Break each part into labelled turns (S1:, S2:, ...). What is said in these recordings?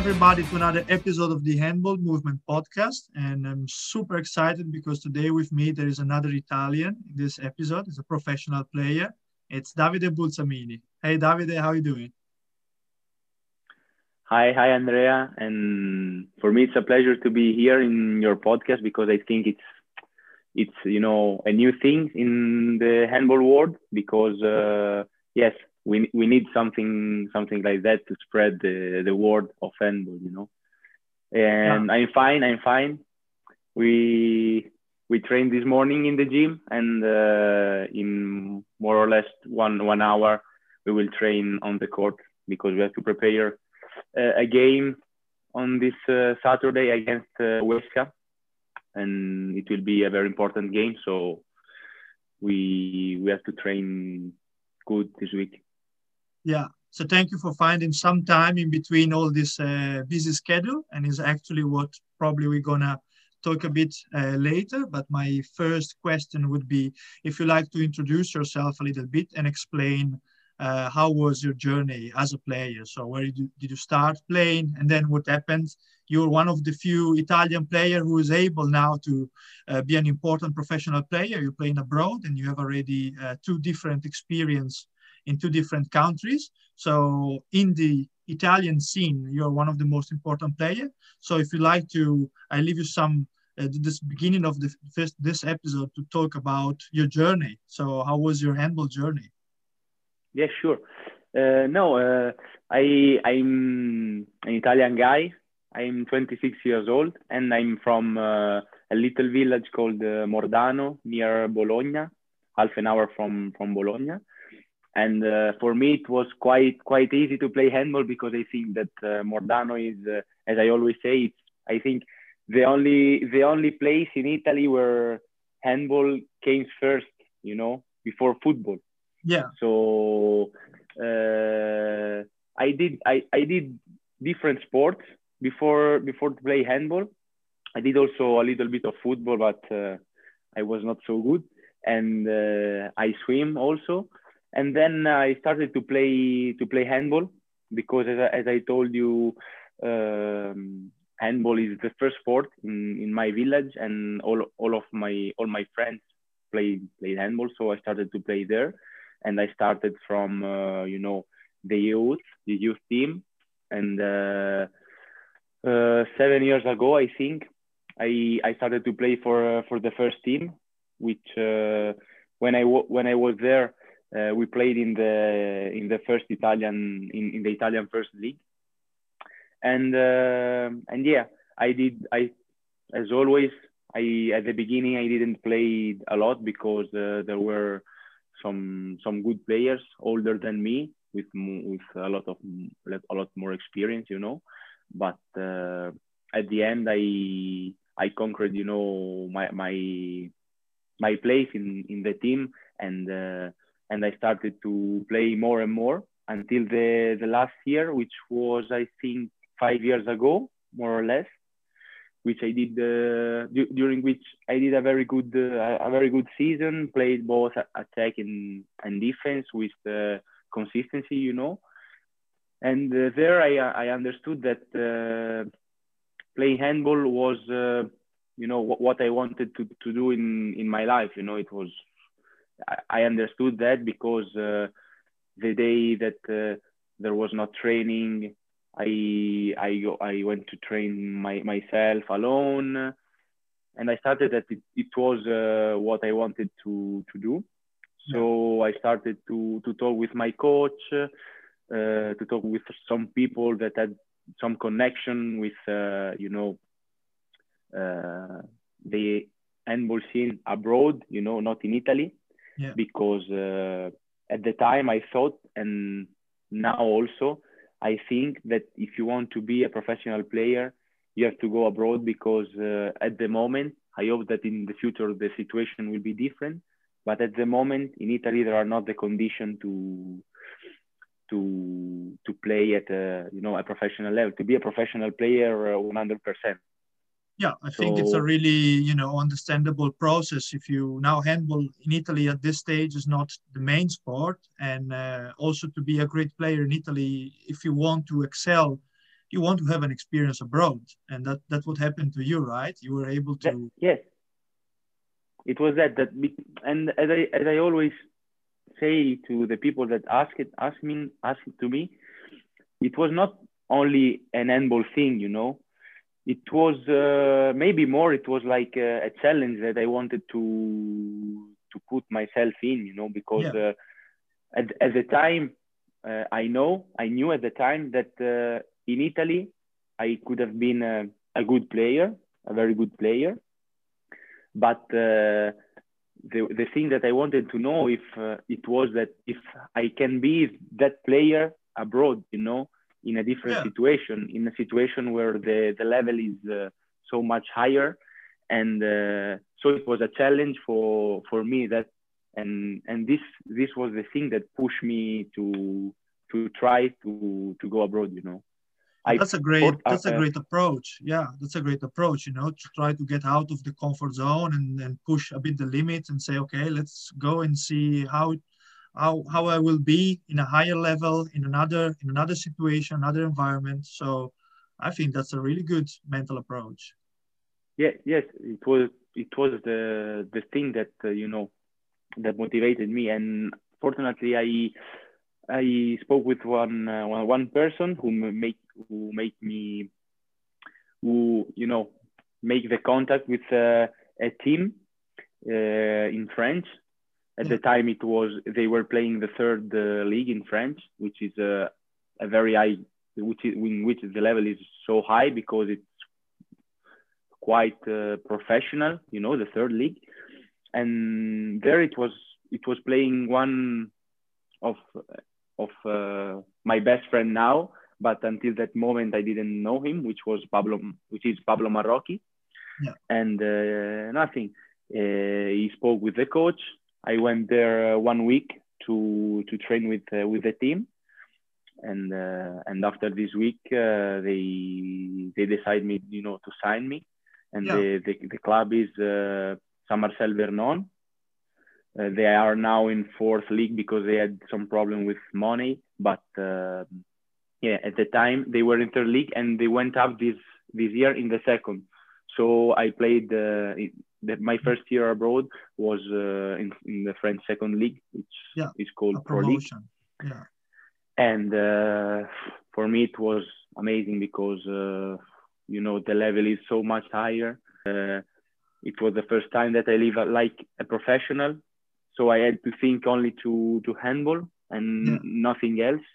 S1: everybody, to another episode of the Handball Movement podcast. And I'm super excited because today with me there is another Italian in this episode. It's a professional player. It's Davide Bulzamini. Hey, Davide, how are you doing?
S2: Hi, hi, Andrea. And for me, it's a pleasure to be here in your podcast because I think it's it's you know a new thing in the handball world because uh, yes, we we need something something like that to spread the the word of handball, you know. And yeah. I'm fine. I'm fine. We we trained this morning in the gym, and uh, in more or less one one hour we will train on the court because we have to prepare uh, a game on this uh, Saturday against uh, Huesca, and it will be a very important game. So we we have to train good this week.
S1: Yeah. So thank you for finding some time in between all this uh, busy schedule, and is actually what probably we're gonna talk a bit uh, later. But my first question would be if you like to introduce yourself a little bit and explain uh, how was your journey as a player. So where did you, did you start playing, and then what happened? You're one of the few Italian player who is able now to uh, be an important professional player. You're playing abroad, and you have already uh, two different experience in two different countries. So in the Italian scene, you're one of the most important players. So if you like to, I leave you some uh, this beginning of the first this episode to talk about your journey. So how was your handball journey?
S2: Yeah, sure. Uh, no, uh, I I'm an Italian guy. I'm 26 years old, and I'm from uh, a little village called uh, Mordano near Bologna, half an hour from from Bologna and uh, for me it was quite quite easy to play handball because I think that uh, Mordano is, uh, as I always say, it's I think the only the only place in Italy where handball came first, you know, before football.
S1: Yeah.
S2: So uh, I did I, I did different sports before before to play handball. I did also a little bit of football, but uh, I was not so good, and uh, I swim also and then I started to play to play handball because as I, as I told you, um, handball is the first sport in, in my village, and all all of my all my friends played played handball, so I started to play there, and I started from uh, you know the youth the youth team, and uh, uh, seven years ago I think I I started to play for uh, for the first team, which uh, when I when I was there uh, we played in the in the first Italian in, in the Italian first league, and uh, and yeah, I did. I as always, I at the beginning I didn't play a lot because uh, there were some some good players older than me with with a lot of a lot more experience, you know. But uh, at the end, I I conquered, you know, my my my place in in the team and uh, and I started to play more and more until the, the last year, which was, I think, five years ago, more or less, which I did uh, d- during which I did a very good uh, a very good season. Played both attack and, and defense with uh, consistency, you know. And uh, there I I understood that uh, playing handball was uh, you know what, what I wanted to, to do in in my life. You know, it was I understood that because uh, the day that uh, there was not training, I I I went to train my, myself alone, and I started that it, it was uh, what I wanted to to do. So I started to to talk with my coach, uh, to talk with some people that had some connection with uh, you know uh, the handball scene abroad, you know, not in Italy
S1: yeah.
S2: because uh, at the time I thought, and now also, I think that if you want to be a professional player, you have to go abroad because uh, at the moment, I hope that in the future the situation will be different. But at the moment in Italy, there are not the condition to to to play at a you know a professional level. To be a professional player, uh, one hundred percent
S1: yeah i think it's a really you know understandable process if you now handball in italy at this stage is not the main sport and uh, also to be a great player in italy if you want to excel you want to have an experience abroad, and that that's what happened to you, right? You were able to.
S2: Yes, it was that that, and as I as I always say to the people that ask it, ask me, ask it to me, it was not only an handball thing, you know. It was uh, maybe more. It was like a, a, challenge that I wanted to to put myself in, you know, because yeah. uh, at at the time uh, I know I knew at the time that uh, in Italy I could have been a, a, good player, a very good player, but uh, the the thing that I wanted to know if uh, it was that if I can be that player abroad, you know, in a different yeah. situation, in a situation where the the level is uh, so much higher, and uh, so it was a challenge for for me that, and and this this was the thing that pushed me to to try to to go abroad, you know.
S1: I that's a great that's a great approach yeah that's a great approach you know to try to get out of the comfort zone and, and push a bit the limits and say okay let's go and see how how how I will be in a higher level in another in another situation another environment. So I think that's a really good mental approach.
S2: Yeah yes it was it was the the thing that uh, you know that motivated me. And fortunately I I spoke with one uh, one person who make who make me who you know make the contact with uh, a team uh, in French. At the time, it was they were playing the third uh, league in France, which is a, a very high, which is in which the level is so high because it's quite uh, professional. You know, the third league, and there it was it was playing one of of uh, my best friend now, but until that moment I didn't know him, which was Pablo, which is Pablo Marroqui, yeah. and uh, nothing. Uh, he spoke with the coach. I went there uh, one week to to train with uh, with the team, and uh, and after this week they they decided me you know to sign me, and yeah. the, the, the club is Saint Marcel Vernon uh, they are now in fourth league because they had some problem with money. But uh, yeah, at the time they were in third league and they went up this this year in the second. So I played uh, the, my first year abroad was uh, in, in the French second league, which
S1: yeah,
S2: is called Proligue.
S1: Yeah.
S2: And uh, for me, it was amazing because uh, you know the level is so much higher. it was the first time that I live like a professional so I had to think only to to handball and yeah. nothing else.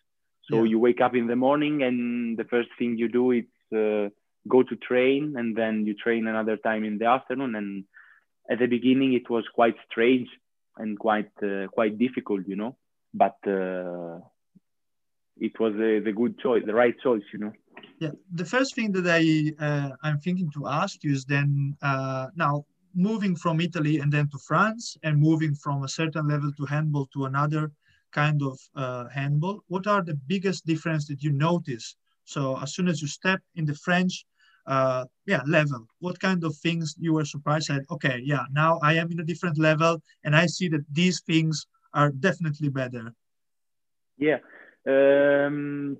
S2: So yeah. you wake up in the morning and the first thing you do is uh, go to train and then you train another time in the afternoon. And at the beginning it was quite strange and quite uh, quite difficult, you know. But uh, it was the, the good choice, the right choice, you know.
S1: Yeah, the first thing that I uh, I'm thinking to ask you is then uh, now moving from Italy and then to France and moving from a certain level to handball to another kind of uh, handball, what are the biggest difference that you notice? So as soon as you step in the French uh, yeah, level, what kind of things you were surprised at? Okay, yeah, now I am in a different level and I see that these things are definitely better.
S2: Yeah. Um,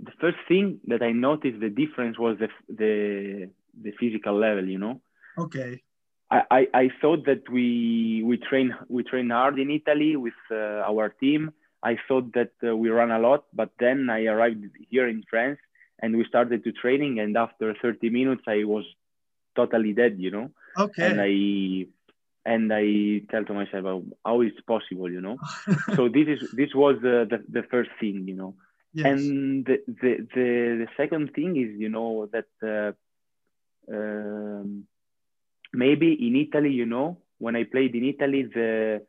S2: the first thing that I noticed the difference was the, the, the physical level, you know?
S1: Okay.
S2: I, I, thought that we we train we train hard in Italy with uh, our team. I thought that uh, we run a lot, but then I arrived here in France and we started to training. And after 30 minutes, I was totally dead, you know.
S1: Okay.
S2: And I and I tell to myself, oh, how is it possible, you know? so this is this was the, the, the first thing, you know. Yes. And the, the the the second thing is, you know, that. Uh, um, maybe in Italy, you know, when I played in Italy, the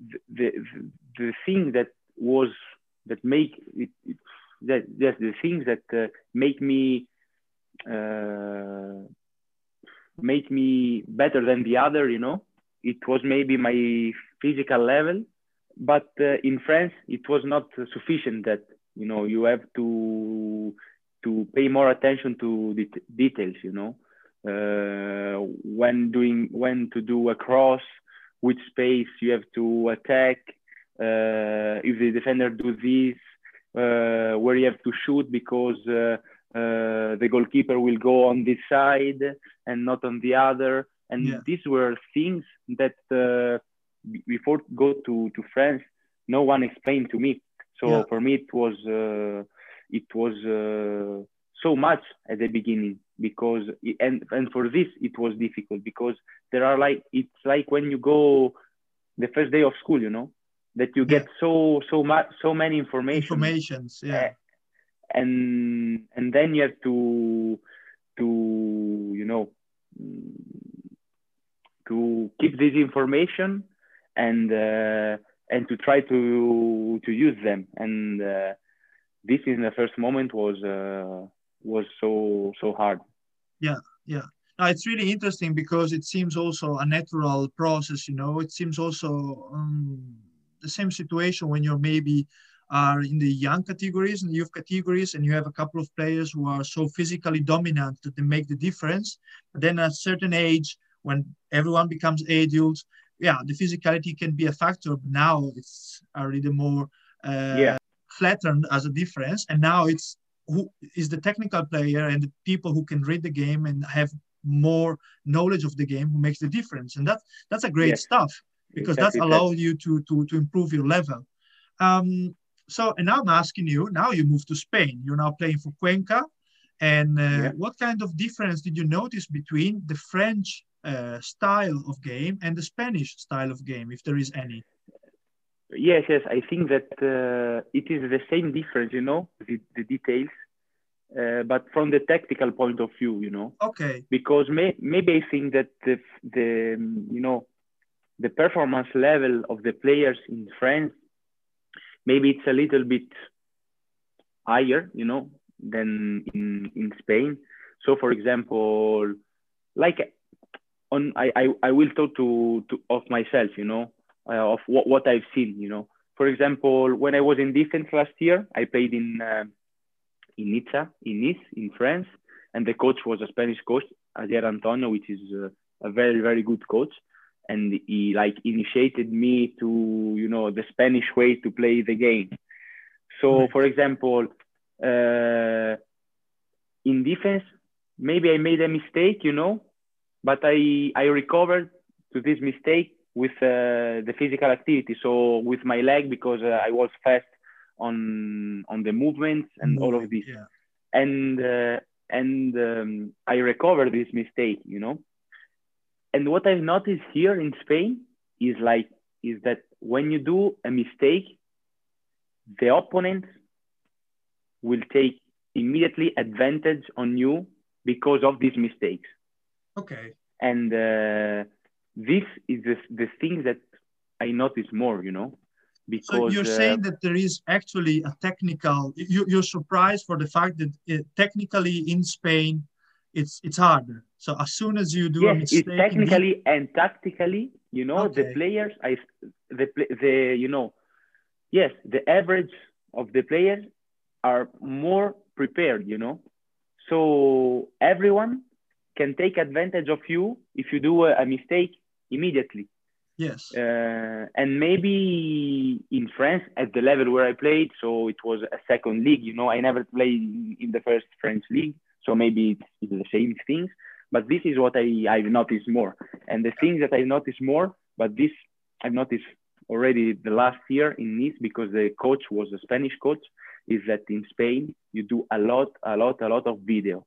S2: the the, the thing that was that make it, it that yes the things that uh, make me uh, make me better than the other, you know, it was maybe my physical level, but uh, in France it was not sufficient. That you know you have to to pay more attention to the details, you know uh, when doing when to do a cross, which space you have to attack. Uh, if the defender do this, uh, where you have to shoot because uh, uh, the goalkeeper will go on this side and not on the other. And
S1: Yeah.
S2: these were things that uh, before go to, to France, no one explained to me. So
S1: Yeah.
S2: for me, it was uh, it was uh, so much at the beginning because and and for this it was difficult because there are like it's like when you go the first day of school, you know, that you get so so much so many information
S1: Informations. Yeah.
S2: and and then you have to to you know to keep this information and uh, and to try to to use them and uh, this in the first moment was uh, was so so hard Yeah yeah
S1: Now, it's really interesting because it seems also a natural process, you know. It seems also um, the same situation when you're maybe are in the young categories and youth categories, and you have a couple of players who are so physically dominant that they make the difference. But then at a certain age, when everyone becomes adults, yeah, the physicality can be a factor. But now it's already more uh,
S2: Yeah.
S1: flattened as a difference, and now it's who is the technical player and the people who can read the game and have more knowledge of the game who makes the difference and that's that's a great
S2: Yes.
S1: stuff because
S2: Exactly
S1: that
S2: that.
S1: allows you to to to improve your level. Um so and now i'm asking you now you move to spain. You're now playing for cuenca. And uh,
S2: Yeah.
S1: what kind of difference did you notice between the french uh, style of game and the spanish style of game if there is any?
S2: Yes yes. I think that uh, it is the same difference you know the, the details uh, but from the tactical point of view you know.
S1: Okay.
S2: Because may, maybe I think that the, the you know the performance level of the players in France maybe it's a little bit higher you know than in in Spain. So for example like on I I, I will talk to, to of myself you know uh, of what, what I've seen you know. For example when I was in defense last year I played in uh, in Nizza in Nice in France and the coach was a Spanish coach, Adier Antonio, which is uh, a very very good coach, and he like initiated me to you know the Spanish way to play the game. So for example, uh, in defense, maybe I made a mistake, you know, but I I recovered to this mistake with uh, the physical activity. So with my leg because uh, I was fast on on the movements and all of this
S1: yeah
S2: and uh, and um, I recovered this mistake, you know. And what I've noticed here in Spain is like is that when you do a mistake, the opponent will take immediately advantage on you because of these mistakes.
S1: okay
S2: And uh, this is the, the thing that I notice more, you know, because
S1: So you're
S2: uh,
S1: saying that there is actually a technical. You, you're surprised for the fact that it, technically in Spain, it's it's harder. So as soon as you do a mistake,
S2: it's technically and tactically, you know, the players, I, the, the, you know, yes, the average of the players are more prepared, you know. So everyone can take advantage of you if you do a, a mistake immediately.
S1: yes,
S2: Uh, and maybe in France at the level where I played, so it was a second league. You know, I never played in the first French league, so maybe it's the same things. But this is what I I've noticed more, and the things that I noticed more. But this I've noticed already the last year in Nice because the coach was a Spanish coach. Is that in Spain you do a lot, a lot, a lot of video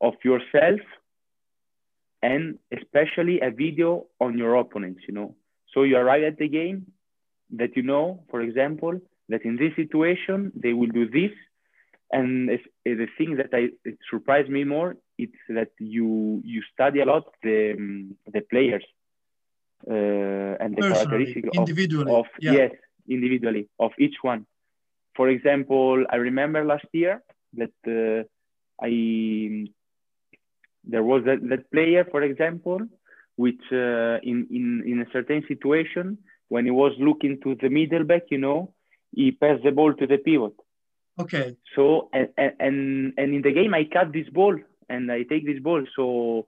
S2: of yourself and especially a video on your opponents, you know. So you arrive at the game that you know, for example, that in this situation they will do this. And it's, it's the thing that I it surprised me more, it's that you you study a lot the um, the players uh, and the characteristics of,
S1: individually.
S2: of
S1: yeah.
S2: yes individually of each one. For example, I remember last year that uh, I there was that, that player, for example, which uh, in, in, in a certain situation, when he was looking to the middle back, you know, he passed the ball to the pivot.
S1: Okay.
S2: So, and, and, and in the game, I cut this ball and I take this ball. So,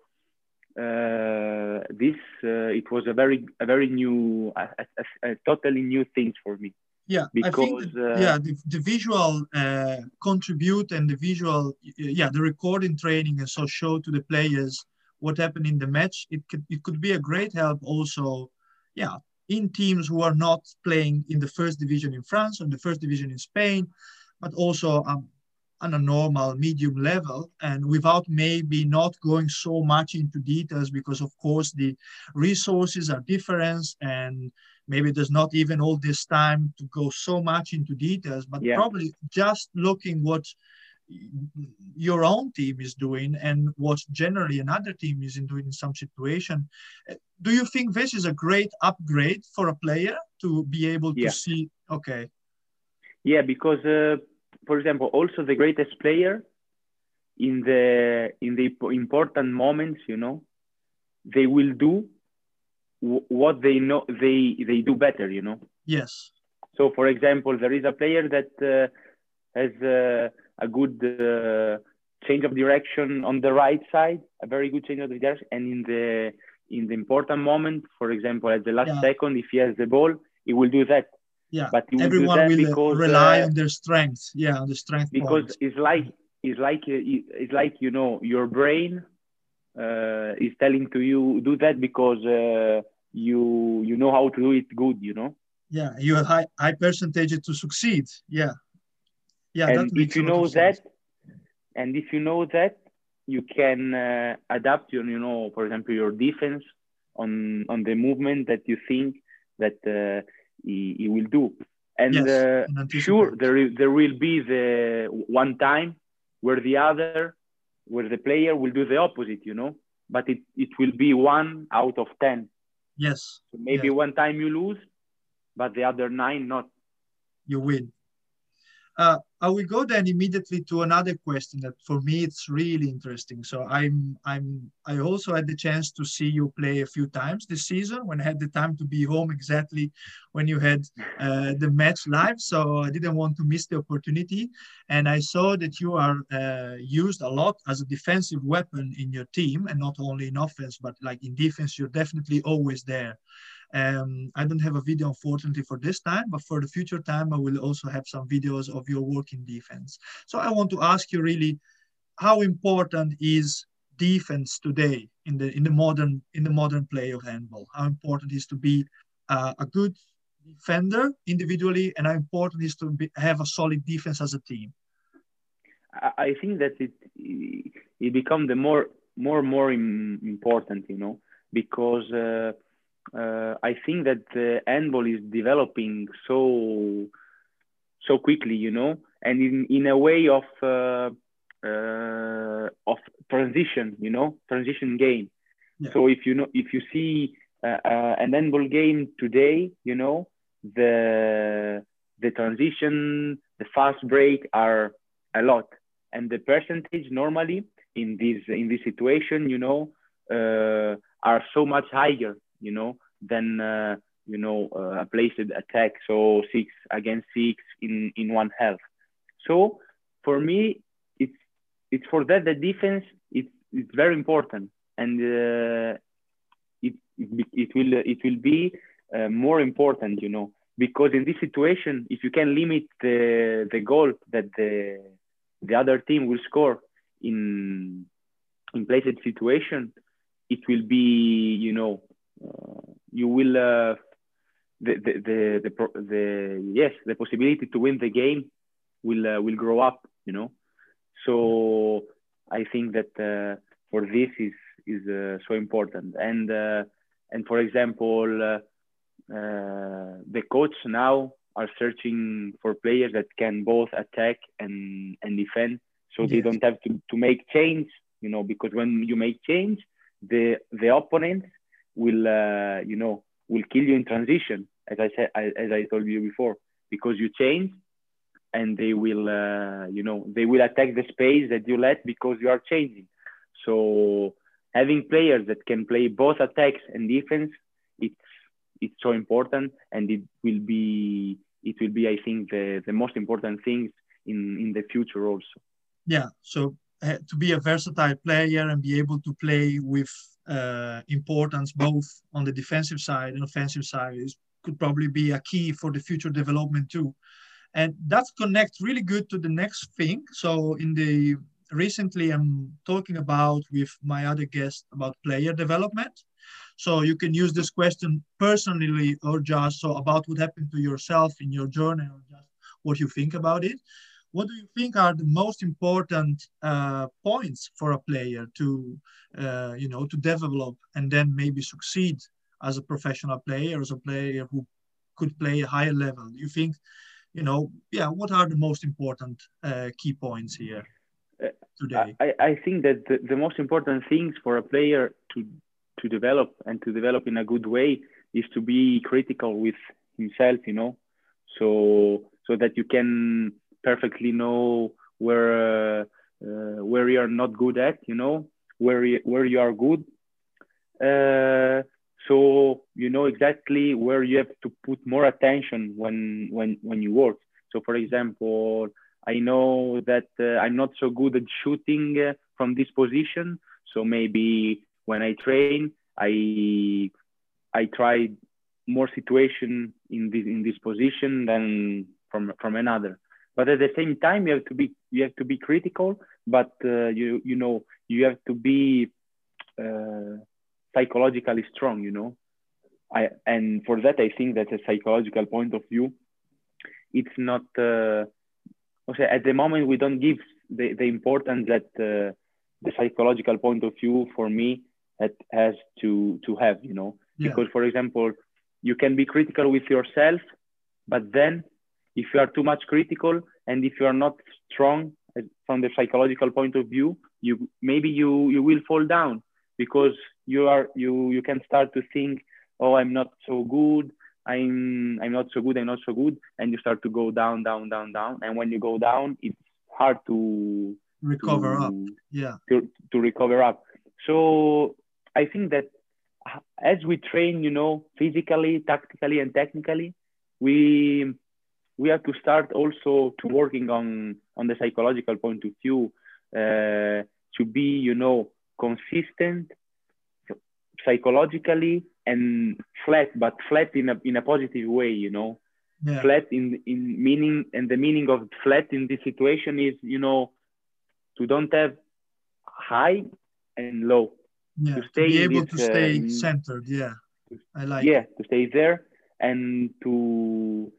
S2: uh, this, uh, it was a very, a very new, a, a, a totally new thing for me.
S1: Yeah, because, I think that, uh, yeah, the, the visual uh, contribute and the visual, yeah, the recording training and so show to the players what happened in the match. It could it could be a great help also, yeah, in teams who are not playing in the first division in France or the first division in Spain, but also um, on a normal medium level and without maybe not going so much into details because of course the resources are different and maybe there's not even all this time to go so much into details but yeah. probably just looking what your own team is doing and what generally another team is doing in some situation uh, do you think this is a great upgrade for a player to be able to yeah. see okay
S2: yeah because uh, for example, also the greatest player in the in the important moments, you know, they will do what they know they they do better, you know.
S1: Yes.
S2: So, for example, there is a player that uh, has uh, a good uh, change of direction on the right side, a very good change of direction, and in the in the important moment, for example, at the last yeah. second, if he has the ball, he will do that
S1: yeah but everyone will because, rely uh, on their strength. Yeah on the strength
S2: because point. it's like it's like it's like you know your brain uh, is telling to you do that because uh, you you know how to do it good you know?
S1: Yeah you have high high percentage to succeed. Yeah. Yeah
S2: and if you know that and if you know that you can uh, adapt your you know for example your defense on on the movement that you think that uh, he, he will do. And yes, uh, sure, there there will be the one time where the other, where the player will do the opposite, you know. But it, it will be one out of ten.
S1: Yes.
S2: So maybe
S1: yes.
S2: one time you lose, but the other nine not.
S1: You win. Uh, I will go then immediately to another question that for me it's really interesting. So I'm I'm I also had the chance to see you play a few times this season when I had the time to be home exactly when you had uh, the match live. So I didn't want to miss the opportunity, and I saw that you are uh, used a lot as a defensive weapon in your team, and not only in offense but like in defense you're definitely always there. Um, I don't have a video, unfortunately, for this time, but for the future time, I will also have some videos of your work in defense. So I want to ask you really, how important is defense today in the in the modern in the modern play of handball? How important is to be uh, a good defender individually, and how important is to be, have a solid defense as a team?
S2: I think that it it become the more more more important, you know, because. Uh, uh, I think that the handball is developing so so quickly, you know, and in, in a way of uh, uh, of transition, you know, transition game. Yeah. So if you know if you see uh, uh, an handball game today, you know, the the transition, the fast break are a lot, and the percentage normally in this in this situation, you know, uh, are so much higher you know, than uh, you know uh, a placed attack. So six against six in in one half. So for me, it's it's for that the defense it's it's very important, and uh, it, it it will it will be uh, more important, you know, because in this situation, if you can limit the the goal that the the other team will score in in placed situation, it will be you know you will uh, the, the, the the the yes the possibility to win the game will uh, will grow up you know? So i think that uh, for this is is uh, so important. And uh, and for example uh, uh, the coach now are searching for players that can both attack and and defend. So yes. they don't have to, to make change you know because when you make change the the opponent will uh, you know will kill you in transition as i said as i told you before because you change and they will uh, you know they will attack the space that you let because you are changing. So having players that can play both attacks and defense it's it's so important and it will be it will be i think the, the most important things in in the future also.
S1: Yeah so uh, to be a versatile player and be able to play with uh, importance both on the defensive side and offensive side is could probably be a key for the future development too. And that connects really good to the next thing. So in the recently I'm talking about with my other guest about player development. So you can use this question personally or just so about what happened to yourself in your journey or just what you think about it. What do you think are the most important uh, points for a player to, uh, you know, to develop and then maybe succeed as a professional player, as a player who could play a higher level? You think, you know, yeah, what are the most important uh, key points here today?
S2: I, I think that the, the most important things for a player to to develop and to develop in a good way is to be critical with himself, you know, so so that you can perfectly know where uh, uh, where you are not good at, you know, where you, where you are good. Uh, so you know exactly where you have to put more attention when when when you work. So for example, I know that uh, I'm not so good at shooting uh, from this position, so maybe when I train, I I try more situation in this in this position than from from another but at the same time you have to be you have to be critical but uh, you you know you have to be uh, psychologically strong you know i and for that i think that a psychological point of view it's not uh, okay at the moment we don't give the, the importance that uh, the psychological point of view for me that has to to have you know yeah. because for example you can be critical with yourself but then if you are too much critical and if you are not strong eh, from the psychological point of view you maybe you you will fall down because you are you you can start to think oh i'm not so good. I'm i'm not so good. I'm not so good. And you start to go down down down down. And when you go down it's hard to
S1: recover to, up. Yeah.
S2: to, to recover up. So i think that uh, as we train you know physically tactically and technically we we have to start also to working on on the psychological point of view uh, to be you know consistent psychologically and flat but flat in a in a positive way you know? Yeah. flat in in meaning and the meaning of flat in this situation is you know to don't have high and low.
S1: Yeah, to stay to be able this, to stay uh, centered yeah. I like
S2: yeah to stay there and to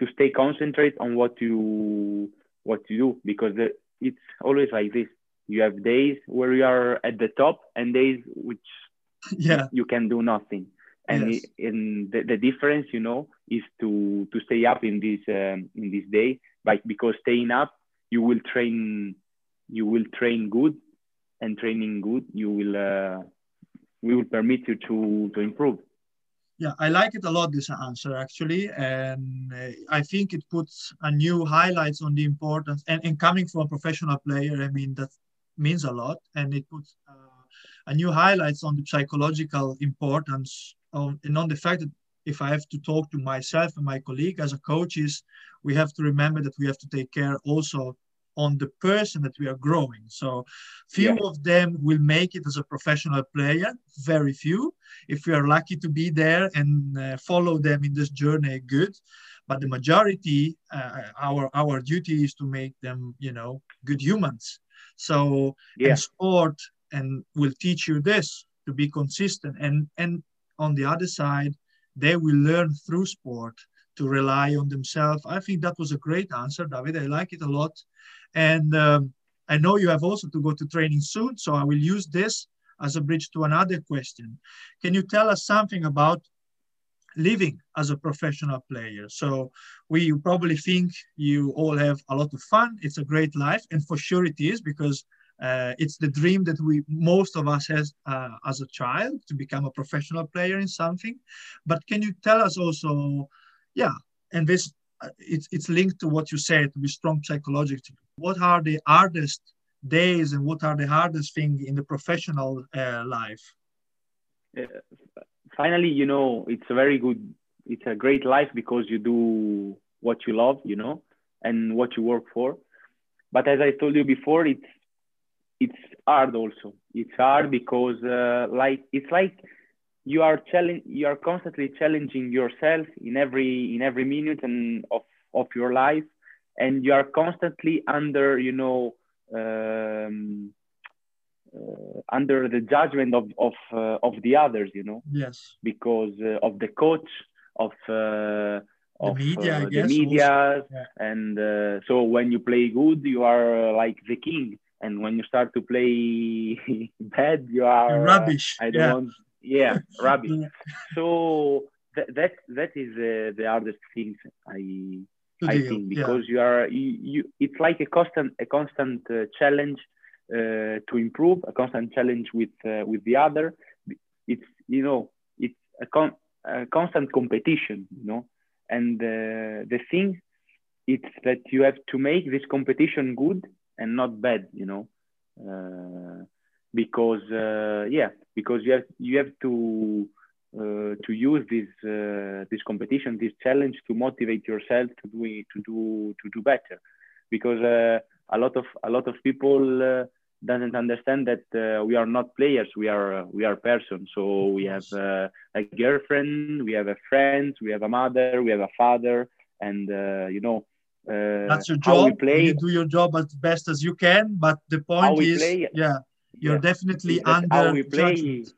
S2: to stay concentrate on what you what you do because the, it's always like this. You have days where you are at the top and days which
S1: yeah.
S2: you can do nothing. And yes. in the, the difference you know is to to stay up in this um, in this day. Like because staying up you will train you will train good and training good you will uh, we will permit you to to improve
S1: yeah, I like it a lot, this answer actually. And uh, I think it puts a new highlights on the importance and, and coming from a professional player, I mean, that means a lot. And it puts uh, a new highlights on the psychological importance and on the fact that if I have to talk to myself and my colleague as a coaches, we have to remember that we have to take care also on the person that we are growing. So few yeah. of them will make it as a professional player, very few. If we are lucky to be there and uh, follow them in this journey, good. But the majority, uh, our our duty is to make them, you know, good humans. So yeah. and sport and will teach you this to be consistent. And and on the other side, they will learn through sport to rely on themselves. I think that was a great answer, David. I like it a lot. And um, I know you have also to go to training soon, so I will use this as a bridge to another question. Can you tell us something about living as a professional player? So we probably think you all have a lot of fun. It's a great life, and for sure it is because uh, it's the dream that we most of us has uh, as a child to become a professional player in something. But can you tell us also, yeah, and this uh, it's it's linked to what you said to be strong psychologically. What are the hardest days and what are the hardest thing in the professional uh, life?
S2: Uh, finally, you know, it's a very good, it's a great life because you do what you love, you know, and what you work for. But as I told you before, it's it's hard also. It's hard because uh, like it's like you are challenge you are constantly challenging yourself in every in every minute and of of your life and you are constantly under you know um, uh, under the judgment of of uh, of the others you know
S1: yes
S2: because uh, of the coach of uh,
S1: the
S2: of
S1: media, I
S2: uh, the media.
S1: Yeah.
S2: and uh, so when you play good you are uh, like the king and when you start to play bad you are uh,
S1: rubbish.
S2: i don't
S1: yeah.
S2: want yeah rubbish so that that, that is uh, the hardest thing i I
S1: deal,
S2: think
S1: yeah.
S2: because you are you, you it's like a constant a constant uh, challenge uh, to improve a constant challenge with uh, with the other. It's you know it's a, con- a constant competition you know? And uh, the thing it's that you have to make this competition good and not bad you know? Uh, because uh, yeah because you have you have to uh, to use this uh, this competition, this challenge to motivate yourself to do to do to do better, because uh, a lot of a lot of people uh, doesn't understand that uh, we are not players, we are uh, we are persons. So we have uh, a girlfriend, we have a friend, we have a mother, we have a father, and uh, you know. Uh,
S1: That's your job. You do your job as best as you can, but the point is,
S2: play,
S1: yeah, you're
S2: yeah.
S1: definitely under
S2: how we play
S1: judgment.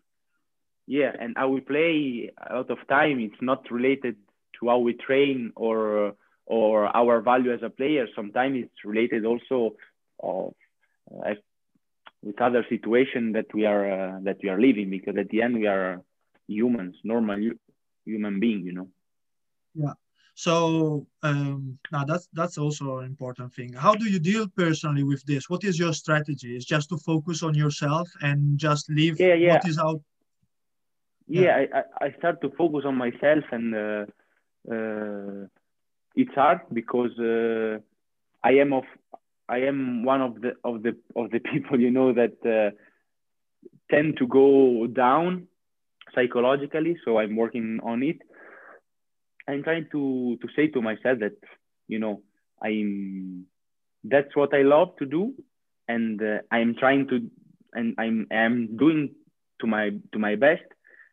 S2: Yeah and how we play a lot of time it's not related to how we train or or our value as a player sometimes it's related also of uh, with other situation that we are uh, that we are living because at the end we are humans normal human being you know Yeah.
S1: So um, now that's that's also an important thing. How do you deal personally with this? What is your strategy? Is just to focus on yourself and just leave
S2: Yeah, yeah.
S1: what is out.
S2: Yeah, I, I- I start to focus on myself and uh, uh, it's hard because uh, I am of I am one of the of the of the people you know that uh, tend to go down psychologically. So I'm working on it. I'm trying to to say to myself that you know I'm that's what I love to do, and uh, I'm trying to and I'm I'm doing to my to my best,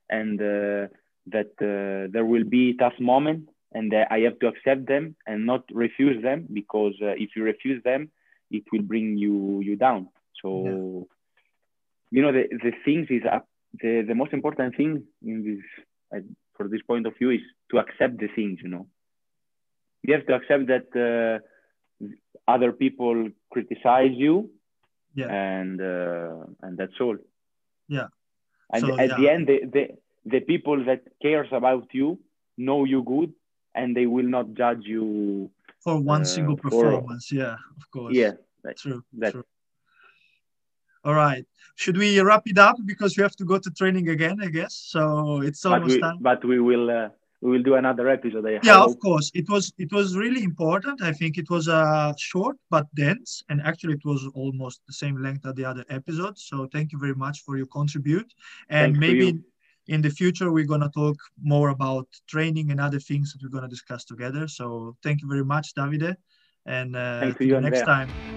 S2: and uh, that uh, there will be tough moments, and that I have to accept them and not refuse them because uh, if you refuse them, it will bring you you down. So you know the the things is uh, the the most important thing in this uh, for this point of view is to accept the things you know you have to accept that uh, other people criticize you
S1: Yeah.
S2: and uh, and that's all
S1: Yeah.
S2: And
S1: So,
S2: at the end the, the the people that cares about you know you good and they will not judge you
S1: For one
S2: Uh,
S1: single
S2: for-
S1: performance, yeah, of course.
S2: yeah that,
S1: True.
S2: that
S1: True. All right. Should we wrap it up because we have to go to training again? I guess so. It's
S2: but
S1: almost
S2: we,
S1: time.
S2: but we will uh, we will do another episode I
S1: yeah
S2: hope.
S1: of course. It was it was really important. I think it was uh short but dense and actually it was almost the same length as the other episodes. So thank you very much for your contribute. And
S2: Thanks
S1: maybe in the future we're going to talk more about training and other things that we're going to discuss together. So thank you very much davide. And uh,
S2: Thanks to
S1: to
S2: you,
S1: next time